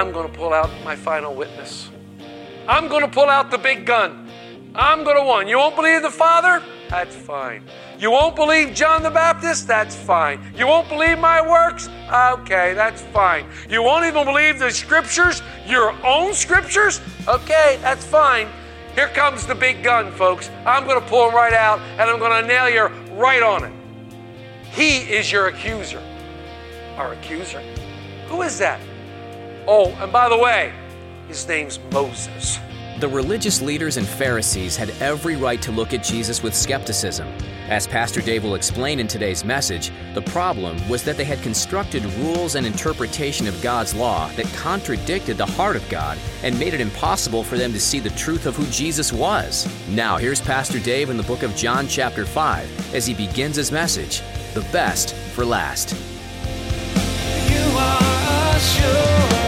I'm going to pull out my final witness. I'm going to pull out the big gun. I'm going to win. You won't believe the Father? That's fine. You won't believe John the Baptist? That's fine. You won't believe my works? Okay, that's fine. You won't even believe the scriptures, your own scriptures? Okay, that's fine. Here comes the big gun, folks. I'm going to pull him right out and I'm going to nail you right on it. He is your accuser. Our accuser? Who is that? Oh, and by the way, his name's Moses. The religious leaders and Pharisees had every right to look at Jesus with skepticism. As Pastor Dave will explain in today's message, the problem was that they had constructed rules and interpretation of God's law that contradicted the heart of God and made it impossible for them to see the truth of who Jesus was. Now, here's Pastor Dave in the book of John, chapter 5, as he begins his message The Best for Last. You are sure.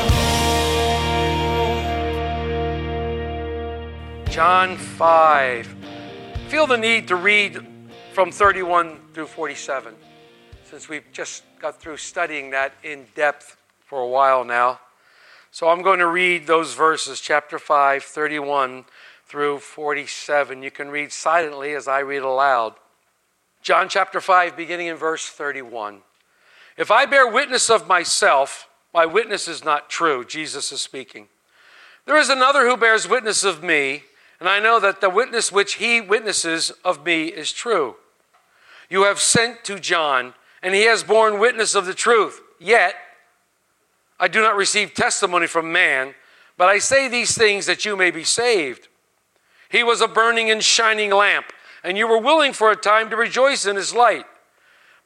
John 5. Feel the need to read from 31 through 47, since we've just got through studying that in depth for a while now. So I'm going to read those verses, chapter 5, 31 through 47. You can read silently as I read aloud. John chapter 5, beginning in verse 31. If I bear witness of myself, my witness is not true. Jesus is speaking. There is another who bears witness of me, and I know that the witness which he witnesses of me is true. You have sent to John, and he has borne witness of the truth. Yet, I do not receive testimony from man, but I say these things that you may be saved. He was a burning and shining lamp, and you were willing for a time to rejoice in his light.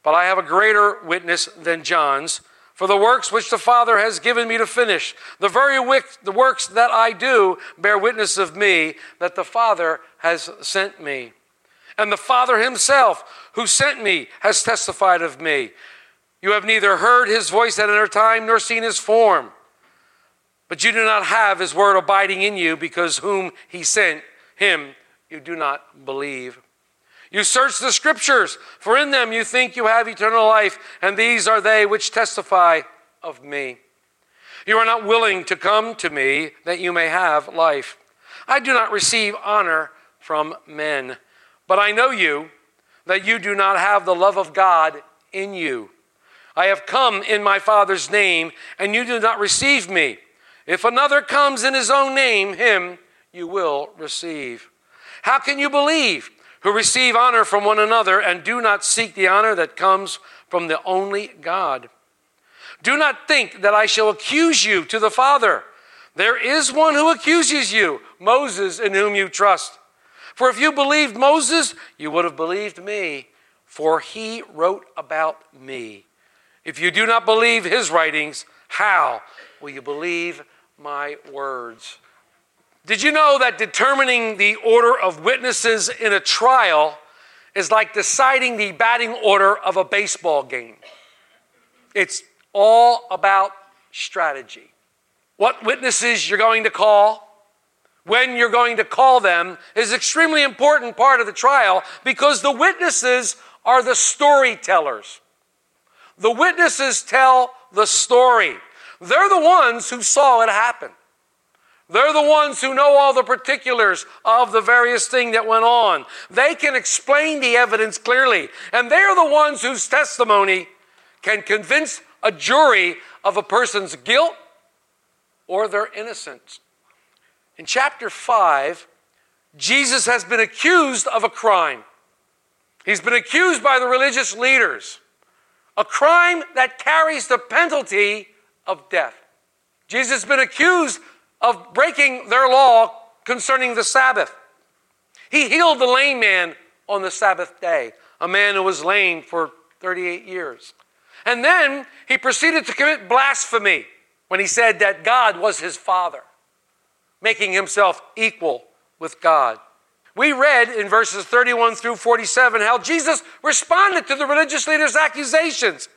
But I have a greater witness than John's, for the works which the Father has given me to finish, the very wick, the works that I do bear witness of me that the Father has sent me. And the Father himself, who sent me, has testified of me. You have neither heard his voice at another time nor seen his form. But you do not have his word abiding in you, because whom he sent, him you do not believe. You search the scriptures, for in them you think you have eternal life, and these are they which testify of me. You are not willing to come to me that you may have life. I do not receive honor from men, but I know you, that you do not have the love of God in you. I have come in my Father's name, and you do not receive me. If another comes in his own name, him you will receive. How can you believe? Who receive honor from one another and do not seek the honor that comes from the only God. Do not think that I shall accuse you to the Father. There is one who accuses you, Moses, in whom you trust. For if you believed Moses, you would have believed me, for he wrote about me. If you do not believe his writings, how will you believe my words? Did you know that determining the order of witnesses in a trial is like deciding the batting order of a baseball game? It's all about strategy. What witnesses you're going to call, when you're going to call them, is an extremely important part of the trial because the witnesses are the storytellers. The witnesses tell the story. They're the ones who saw it happen. They're the ones who know all the particulars of the various thing that went on. They can explain the evidence clearly, and they're the ones whose testimony can convince a jury of a person's guilt or their innocence. In chapter 5, Jesus has been accused of a crime. He's been accused by the religious leaders, a crime that carries the penalty of death. Jesus has been accused of breaking their law concerning the Sabbath. He healed the lame man on the Sabbath day, a man who was lame for 38 years. And then he proceeded to commit blasphemy when he said that God was his father, making himself equal with God. We read in verses 31 through 47 how Jesus responded to the religious leaders' accusations.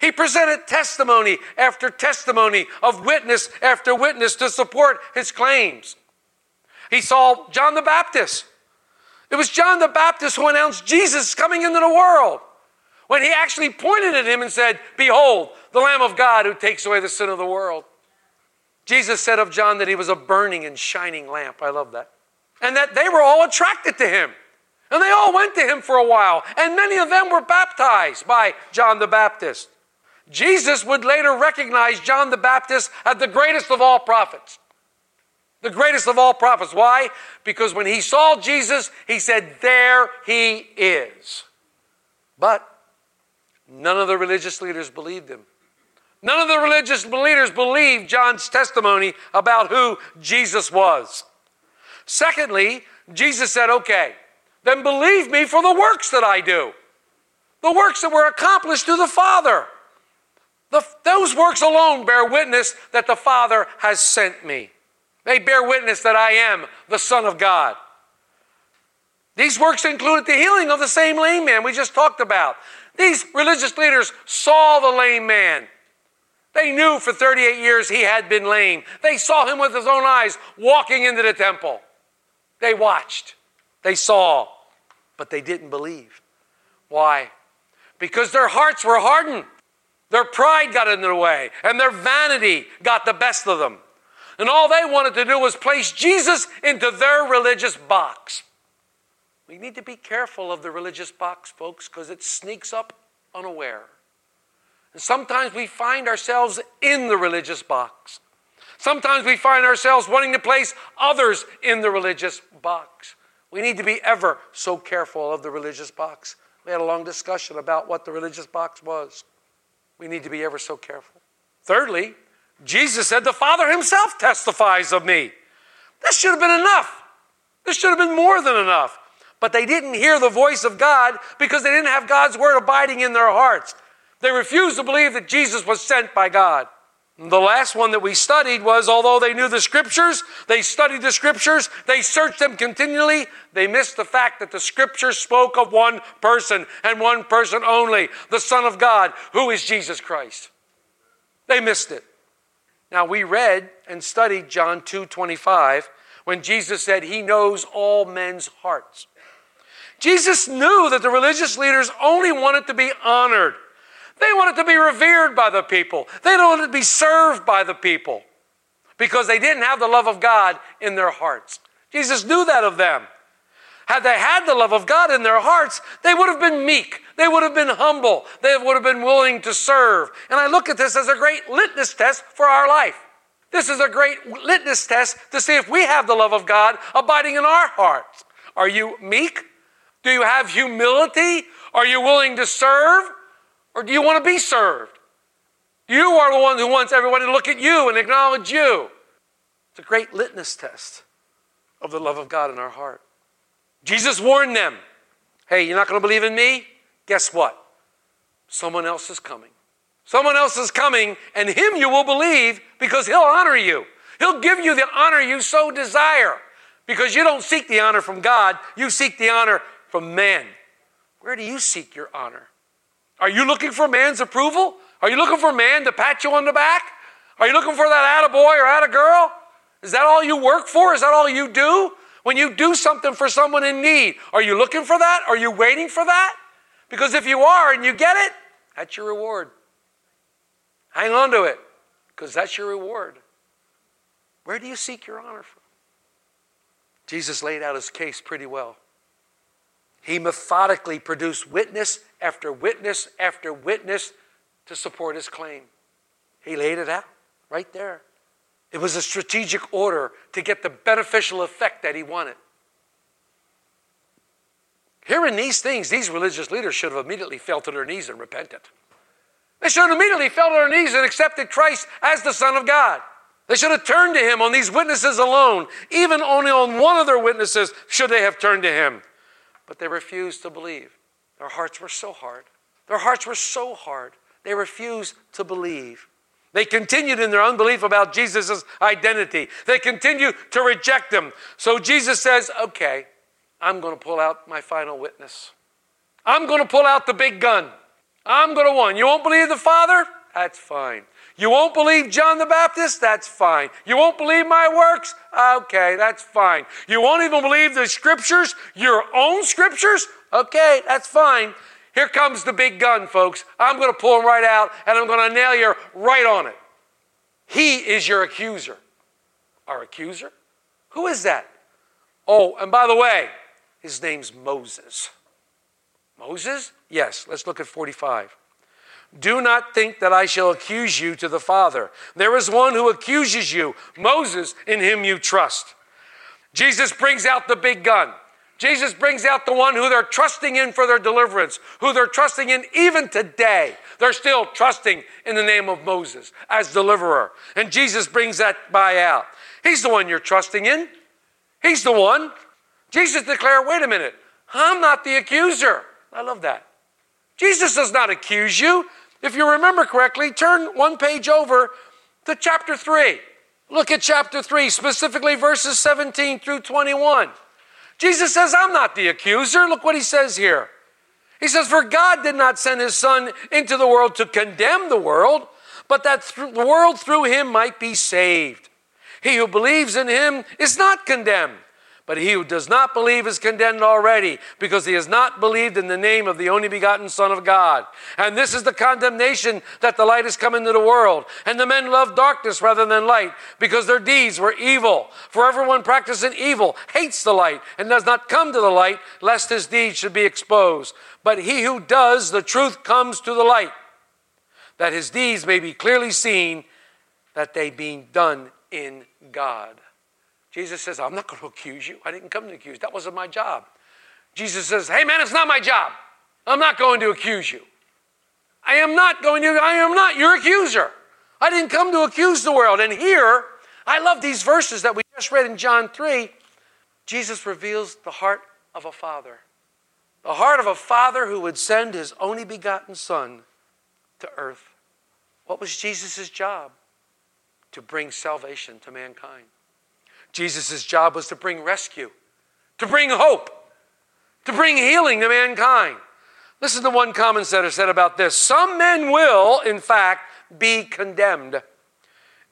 He presented testimony after testimony of witness after witness to support his claims. He saw John the Baptist. It was John the Baptist who announced Jesus coming into the world when he actually pointed at him and said, Behold, the Lamb of God who takes away the sin of the world. Jesus said of John that he was a burning and shining lamp. I love that. And that they were all attracted to him. And they all went to him for a while. And many of them were baptized by John the Baptist. Jesus would later recognize John the Baptist as the greatest of all prophets. The greatest of all prophets. Why? Because when he saw Jesus, he said, There he is. But none of the religious leaders believed him. None of the religious leaders believed John's testimony about who Jesus was. Secondly, Jesus said, Okay, then believe me for the works that I do, the works that were accomplished through the Father. The, those works alone bear witness that the Father has sent me. They bear witness that I am the Son of God. These works included the healing of the same lame man we just talked about. These religious leaders saw the lame man. They knew for 38 years he had been lame. They saw him with his own eyes walking into the temple. They watched, they saw, but they didn't believe. Why? Because their hearts were hardened. Their pride got in their way, and their vanity got the best of them. And all they wanted to do was place Jesus into their religious box. We need to be careful of the religious box, folks, because it sneaks up unaware. And sometimes we find ourselves in the religious box. Sometimes we find ourselves wanting to place others in the religious box. We need to be ever so careful of the religious box. We had a long discussion about what the religious box was. We need to be ever so careful. Thirdly, Jesus said, The Father Himself testifies of me. This should have been enough. This should have been more than enough. But they didn't hear the voice of God because they didn't have God's word abiding in their hearts. They refused to believe that Jesus was sent by God. The last one that we studied was although they knew the scriptures, they studied the scriptures, they searched them continually, they missed the fact that the scriptures spoke of one person and one person only, the Son of God, who is Jesus Christ. They missed it. Now we read and studied John 2:25 when Jesus said he knows all men's hearts. Jesus knew that the religious leaders only wanted to be honored. They wanted to be revered by the people. They wanted to be served by the people because they didn't have the love of God in their hearts. Jesus knew that of them. Had they had the love of God in their hearts, they would have been meek. They would have been humble. They would have been willing to serve. And I look at this as a great litmus test for our life. This is a great litmus test to see if we have the love of God abiding in our hearts. Are you meek? Do you have humility? Are you willing to serve? Or do you want to be served? You are the one who wants everybody to look at you and acknowledge you. It's a great litmus test of the love of God in our heart. Jesus warned them hey, you're not going to believe in me? Guess what? Someone else is coming. Someone else is coming, and him you will believe because he'll honor you. He'll give you the honor you so desire because you don't seek the honor from God, you seek the honor from man. Where do you seek your honor? Are you looking for man's approval? Are you looking for man to pat you on the back? Are you looking for that attaboy or attagirl? Is that all you work for? Is that all you do? When you do something for someone in need, are you looking for that? Are you waiting for that? Because if you are and you get it, that's your reward. Hang on to it because that's your reward. Where do you seek your honor from? Jesus laid out his case pretty well. He methodically produced witness after witness after witness to support his claim. He laid it out right there. It was a strategic order to get the beneficial effect that he wanted. Hearing these things, these religious leaders should have immediately fell to their knees and repented. They should have immediately fell to their knees and accepted Christ as the Son of God. They should have turned to him on these witnesses alone. Even only on one of their witnesses should they have turned to him but they refused to believe. Their hearts were so hard. Their hearts were so hard. They refused to believe. They continued in their unbelief about Jesus' identity. They continued to reject him. So Jesus says, Okay, I'm going to pull out my final witness. I'm going to pull out the big gun. I'm going to one. You won't believe the Father? That's fine. You won't believe John the Baptist? That's fine. You won't believe my works? Okay, that's fine. You won't even believe the scriptures, your own scriptures? Okay, that's fine. Here comes the big gun, folks. I'm going to pull him right out and I'm going to nail you right on it. He is your accuser. Our accuser? Who is that? Oh, and by the way, his name's Moses. Moses? Yes, let's look at 45. Do not think that I shall accuse you to the Father. There is one who accuses you, Moses, in him you trust. Jesus brings out the big gun. Jesus brings out the one who they're trusting in for their deliverance, who they're trusting in even today. They're still trusting in the name of Moses as deliverer. And Jesus brings that by out. He's the one you're trusting in. He's the one. Jesus declared, wait a minute, I'm not the accuser. I love that. Jesus does not accuse you. If you remember correctly, turn one page over to chapter 3. Look at chapter 3, specifically verses 17 through 21. Jesus says, I'm not the accuser. Look what he says here. He says, For God did not send his Son into the world to condemn the world, but that the world through him might be saved. He who believes in him is not condemned, but he who does not believe is condemned already, because he has not believed in the name of the only begotten Son of God. And this is the condemnation that the light has come into the world. And the men love darkness rather than light, because their deeds were evil. For everyone practicing evil hates the light and does not come to the light, lest his deeds should be exposed. But he who does the truth comes to the light, that his deeds may be clearly seen, that they being done in God. Jesus says, I'm not going to accuse you. I didn't come to accuse. That wasn't my job. Jesus says, Hey man, it's not my job. I'm not going to accuse you. I am not going to, I am not your accuser. I didn't come to accuse the world. And here, I love these verses that we just read in John 3. Jesus reveals the heart of a father. The heart of a father who would send his only begotten son to earth. What was Jesus' job? To bring salvation to mankind. Jesus' job was to bring rescue, to bring hope, to bring healing to mankind. Listen to one commentator said about this Some men will, in fact, be condemned,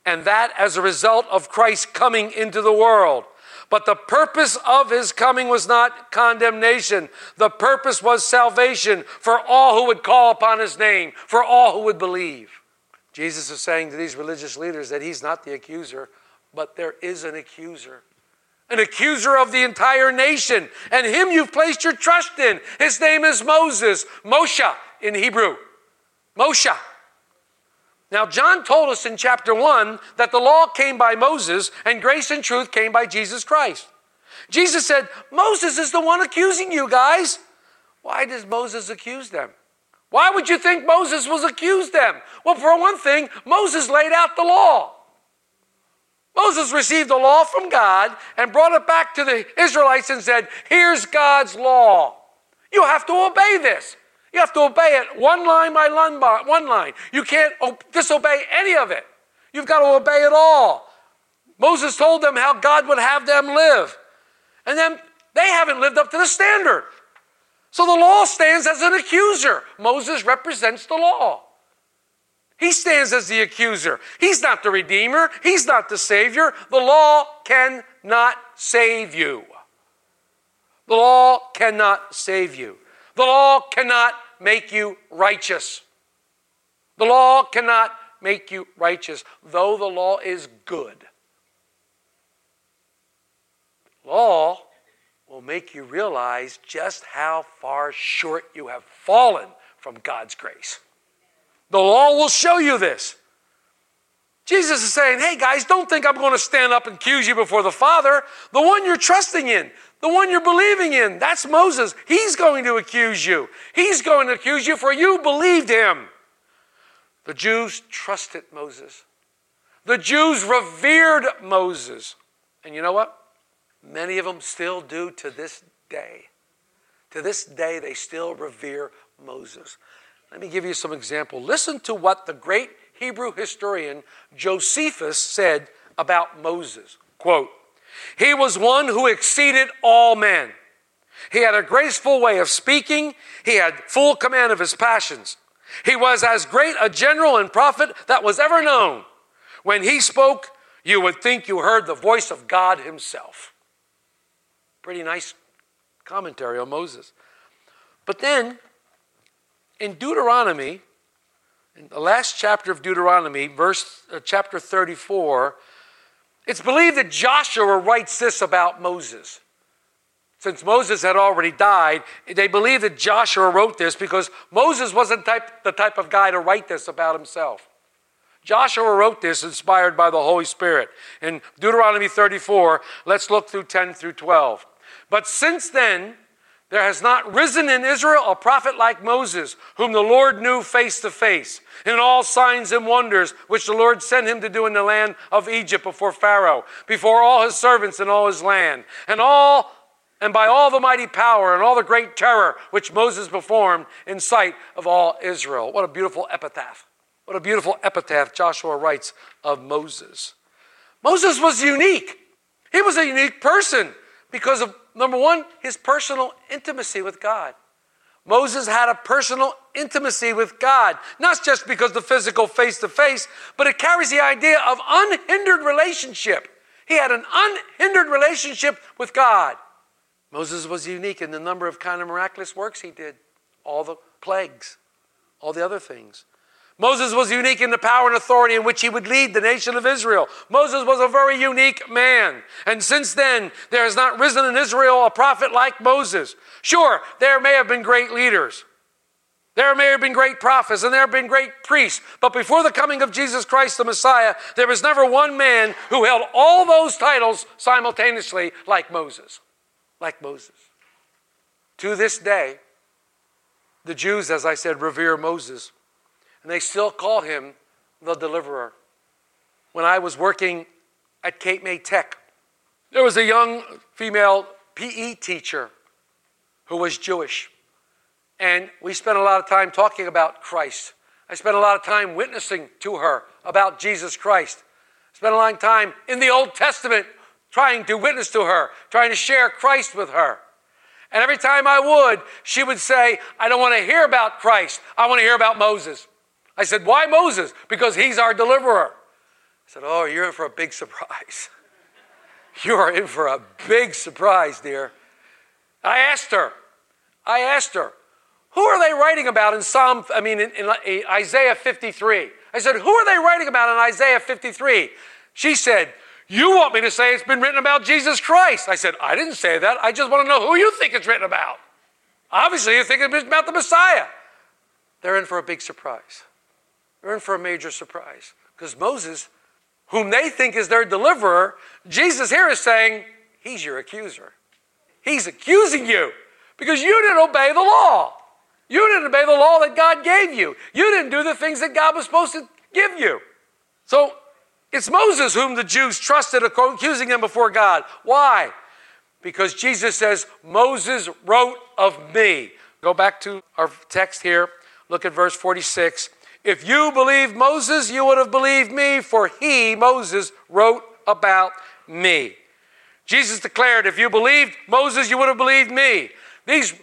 and that as a result of Christ coming into the world. But the purpose of his coming was not condemnation. The purpose was salvation for all who would call upon his name, for all who would believe. Jesus is saying to these religious leaders that he's not the accuser, but there is an accuser. An accuser of the entire nation. And him you've placed your trust in. His name is Moses, Moshe in Hebrew. Moshe. Now, John told us in chapter 1 that the law came by Moses and grace and truth came by Jesus Christ. Jesus said, Moses is the one accusing you guys. Why does Moses accuse them? Why would you think Moses was accused them? Well, for one thing, Moses laid out the law. Moses received the law from God and brought it back to the Israelites and said, Here's God's law. You have to obey this. You have to obey it one line by one line. You can't disobey any of it. You've got to obey it all. Moses told them how God would have them live. And then they haven't lived up to the standard. So the law stands as an accuser. Moses represents the law. He stands as the accuser. He's not the redeemer. He's not the savior. The law cannot save you. The law cannot save you. The law cannot make you righteous. The law cannot make you righteous, though the law is good. Law will make you realize just how far short you have fallen from God's grace. The law will show you this. Jesus is saying, hey guys, don't think I'm going to stand up and accuse you before the Father. The one you're trusting in, the one you're believing in, that's Moses. He's going to accuse you. He's going to accuse you for you believed him. The Jews trusted Moses. The Jews revered Moses. And you know what? Many of them still do to this day. To this day, they still revere Moses. Let me give you some example. Listen to what the great Hebrew historian Josephus said about Moses. Quote, he was one who exceeded all men. He had a graceful way of speaking. He had full command of his passions. He was as great a general and prophet that was ever known. When he spoke, you would think you heard the voice of God himself. Pretty nice commentary on Moses. But then, in Deuteronomy, in the last chapter of Deuteronomy, verse uh, chapter 34, it's believed that Joshua writes this about Moses. Since Moses had already died, they believe that Joshua wrote this because Moses wasn't type, the type of guy to write this about himself. Joshua wrote this inspired by the Holy Spirit. In Deuteronomy 34, let's look through 10 through 12. But since then, there has not risen in Israel a prophet like Moses, whom the Lord knew face to face, in all signs and wonders which the Lord sent him to do in the land of Egypt before Pharaoh, before all his servants and all his land, and all and by all the mighty power and all the great terror which Moses performed in sight of all Israel. What a beautiful epitaph. What a beautiful epitaph Joshua writes of Moses. Moses was unique. He was a unique person because of, number one, his personal intimacy with God. Moses had a personal intimacy with God, not just because the physical face to face, but it carries the idea of unhindered relationship. He had an unhindered relationship with God. Moses was unique in the number of kind of miraculous works he did, all the plagues, all the other things. Moses was unique in the power and authority in which he would lead the nation of Israel. Moses was a very unique man. And since then, there has not risen in Israel a prophet like Moses. Sure, there may have been great leaders. There may have been great prophets and there have been great priests. But before the coming of Jesus Christ the Messiah, there was never one man who held all those titles simultaneously like Moses like Moses. To this day, the Jews, as I said, revere Moses, and they still call him the deliverer. When I was working at Cape May Tech, there was a young female PE teacher who was Jewish. And we spent a lot of time talking about Christ. I spent a lot of time witnessing to her about Jesus Christ. I spent a long time in the Old Testament trying to witness to her, trying to share Christ with her. And every time I would, she would say, I don't want to hear about Christ. I want to hear about Moses. I said, Why Moses? Because he's our deliverer. I said, Oh, you're in for a big surprise. you are in for a big surprise, dear. I asked her, I asked her, who are they writing about in Psalm, I mean, in, in Isaiah 53? I said, who are they writing about in Isaiah 53? She said, you want me to say it's been written about Jesus Christ. I said, I didn't say that. I just want to know who you think it's written about. Obviously, you think it's about the Messiah. They're in for a big surprise. They're in for a major surprise. Because Moses, whom they think is their deliverer, Jesus here is saying, He's your accuser. He's accusing you because you didn't obey the law. You didn't obey the law that God gave you. You didn't do the things that God was supposed to give you. So it's Moses whom the Jews trusted, accusing him before God. Why? Because Jesus says, Moses wrote of me. Go back to our text here. Look at verse 46. If you believed Moses, you would have believed me, for he, Moses, wrote about me. Jesus declared, if you believed Moses, you would have believed me. These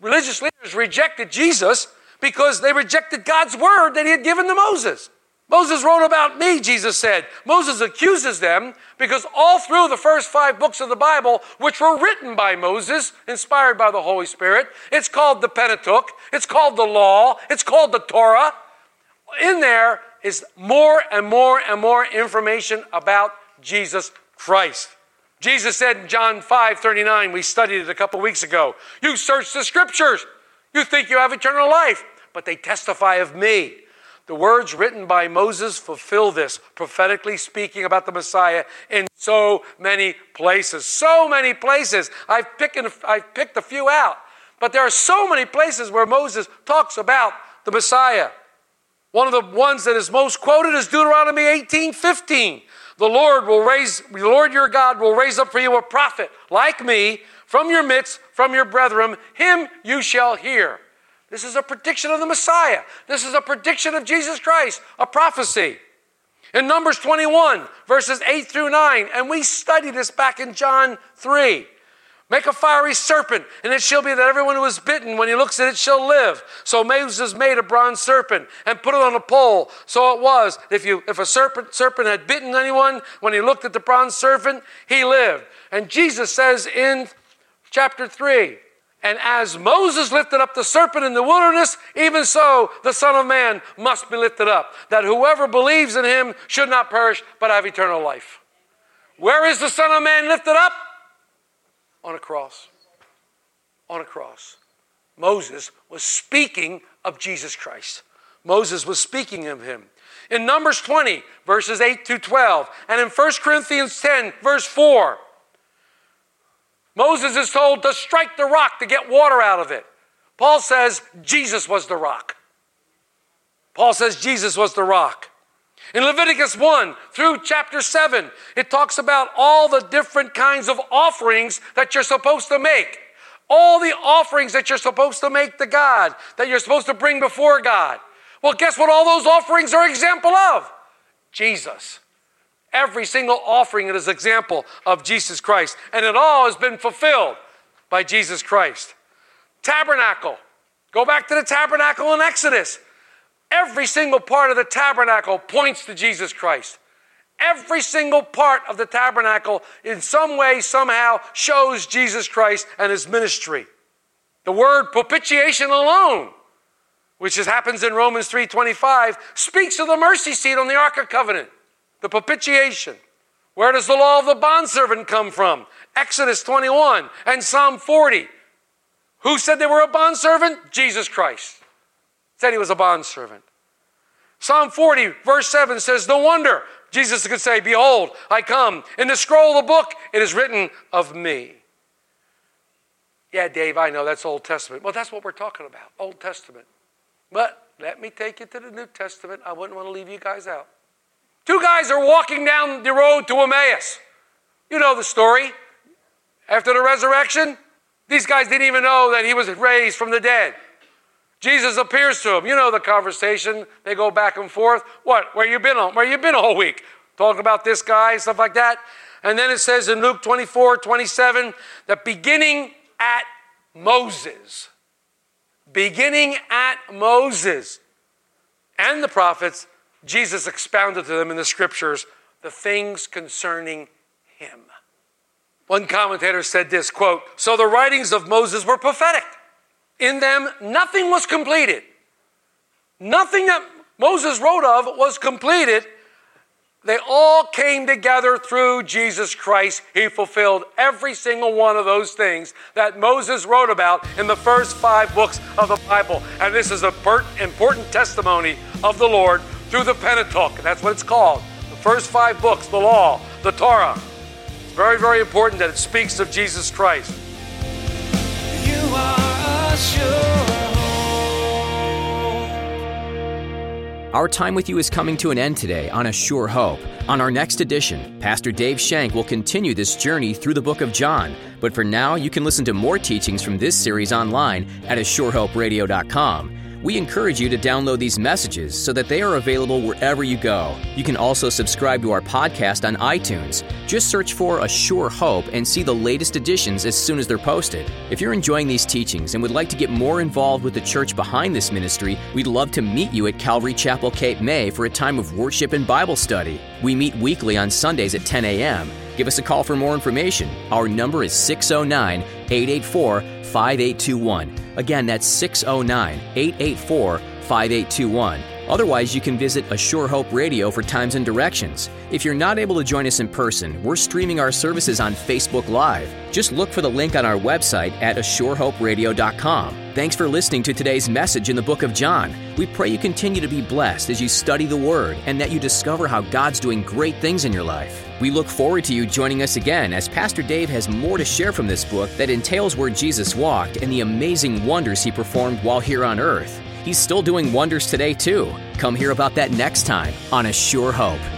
religious leaders rejected Jesus because they rejected God's word that he had given to Moses. Moses wrote about me, Jesus said. Moses accuses them because all through the first five books of the Bible, which were written by Moses, inspired by the Holy Spirit, it's called the Pentateuch, it's called the Law, it's called the Torah. In there is more and more and more information about Jesus Christ. Jesus said in John 5 39, we studied it a couple weeks ago, You search the scriptures, you think you have eternal life, but they testify of me. The words written by Moses fulfill this, prophetically speaking about the Messiah in so many places. So many places. I've picked, I've picked a few out. But there are so many places where Moses talks about the Messiah. One of the ones that is most quoted is Deuteronomy 18 15. The Lord will raise, the Lord your God will raise up for you a prophet like me from your midst, from your brethren, him you shall hear. This is a prediction of the Messiah. This is a prediction of Jesus Christ, a prophecy. In Numbers 21, verses 8 through 9, and we studied this back in John 3. Make a fiery serpent, and it shall be that everyone who is bitten, when he looks at it, shall live. So Moses made a bronze serpent and put it on a pole. So it was, if, you, if a serpent, serpent had bitten anyone, when he looked at the bronze serpent, he lived. And Jesus says in chapter 3, and as Moses lifted up the serpent in the wilderness, even so the Son of Man must be lifted up, that whoever believes in him should not perish, but have eternal life. Where is the Son of Man lifted up? On a cross. On a cross. Moses was speaking of Jesus Christ. Moses was speaking of him. In Numbers 20, verses 8 to 12, and in 1 Corinthians 10, verse 4, Moses is told to strike the rock to get water out of it. Paul says Jesus was the rock. Paul says Jesus was the rock. In Leviticus 1 through chapter 7, it talks about all the different kinds of offerings that you're supposed to make. All the offerings that you're supposed to make to God, that you're supposed to bring before God. Well, guess what all those offerings are example of? Jesus. Every single offering is example of Jesus Christ, and it all has been fulfilled by Jesus Christ. Tabernacle. Go back to the tabernacle in Exodus. Every single part of the tabernacle points to Jesus Christ. Every single part of the tabernacle, in some way, somehow, shows Jesus Christ and his ministry. The word propitiation alone, which is, happens in Romans 3:25, speaks of the mercy seat on the Ark of Covenant, the propitiation. Where does the law of the bondservant come from? Exodus 21 and Psalm 40. Who said they were a bondservant? Jesus Christ said he was a bondservant. Psalm 40, verse 7 says, No wonder Jesus could say, Behold, I come. In the scroll of the book, it is written of me. Yeah, Dave, I know that's Old Testament. Well, that's what we're talking about Old Testament. But let me take you to the New Testament. I wouldn't want to leave you guys out. Two guys are walking down the road to Emmaus. You know the story. After the resurrection, these guys didn't even know that he was raised from the dead. Jesus appears to him. You know the conversation. They go back and forth. What? Where you been? Where you been all week? Talking about this guy, stuff like that. And then it says in Luke 24, 27, that beginning at Moses, beginning at Moses and the prophets, Jesus expounded to them in the scriptures the things concerning him. One commentator said this quote, so the writings of Moses were prophetic. In them, nothing was completed. Nothing that Moses wrote of was completed. They all came together through Jesus Christ. He fulfilled every single one of those things that Moses wrote about in the first five books of the Bible. And this is an important testimony of the Lord through the Pentateuch. That's what it's called. The first five books, the law, the Torah. It's very, very important that it speaks of Jesus Christ. Our time with you is coming to an end today on A Sure Hope. On our next edition, Pastor Dave Shank will continue this journey through the book of John. But for now, you can listen to more teachings from this series online at ASureHopeRadio.com. We encourage you to download these messages so that they are available wherever you go. You can also subscribe to our podcast on iTunes. Just search for A Sure Hope and see the latest editions as soon as they're posted. If you're enjoying these teachings and would like to get more involved with the church behind this ministry, we'd love to meet you at Calvary Chapel Cape May for a time of worship and Bible study. We meet weekly on Sundays at 10 a.m. Give us a call for more information. Our number is 609 884 5821. Again, that's 609 884 5821. Otherwise, you can visit A Sure Hope Radio for times and directions. If you're not able to join us in person, we're streaming our services on Facebook Live. Just look for the link on our website at asurehoperadio.com. Thanks for listening to today's message in the book of John. We pray you continue to be blessed as you study the Word and that you discover how God's doing great things in your life. We look forward to you joining us again as Pastor Dave has more to share from this book that entails where Jesus walked and the amazing wonders he performed while here on earth. He's still doing wonders today, too. Come hear about that next time on A Sure Hope.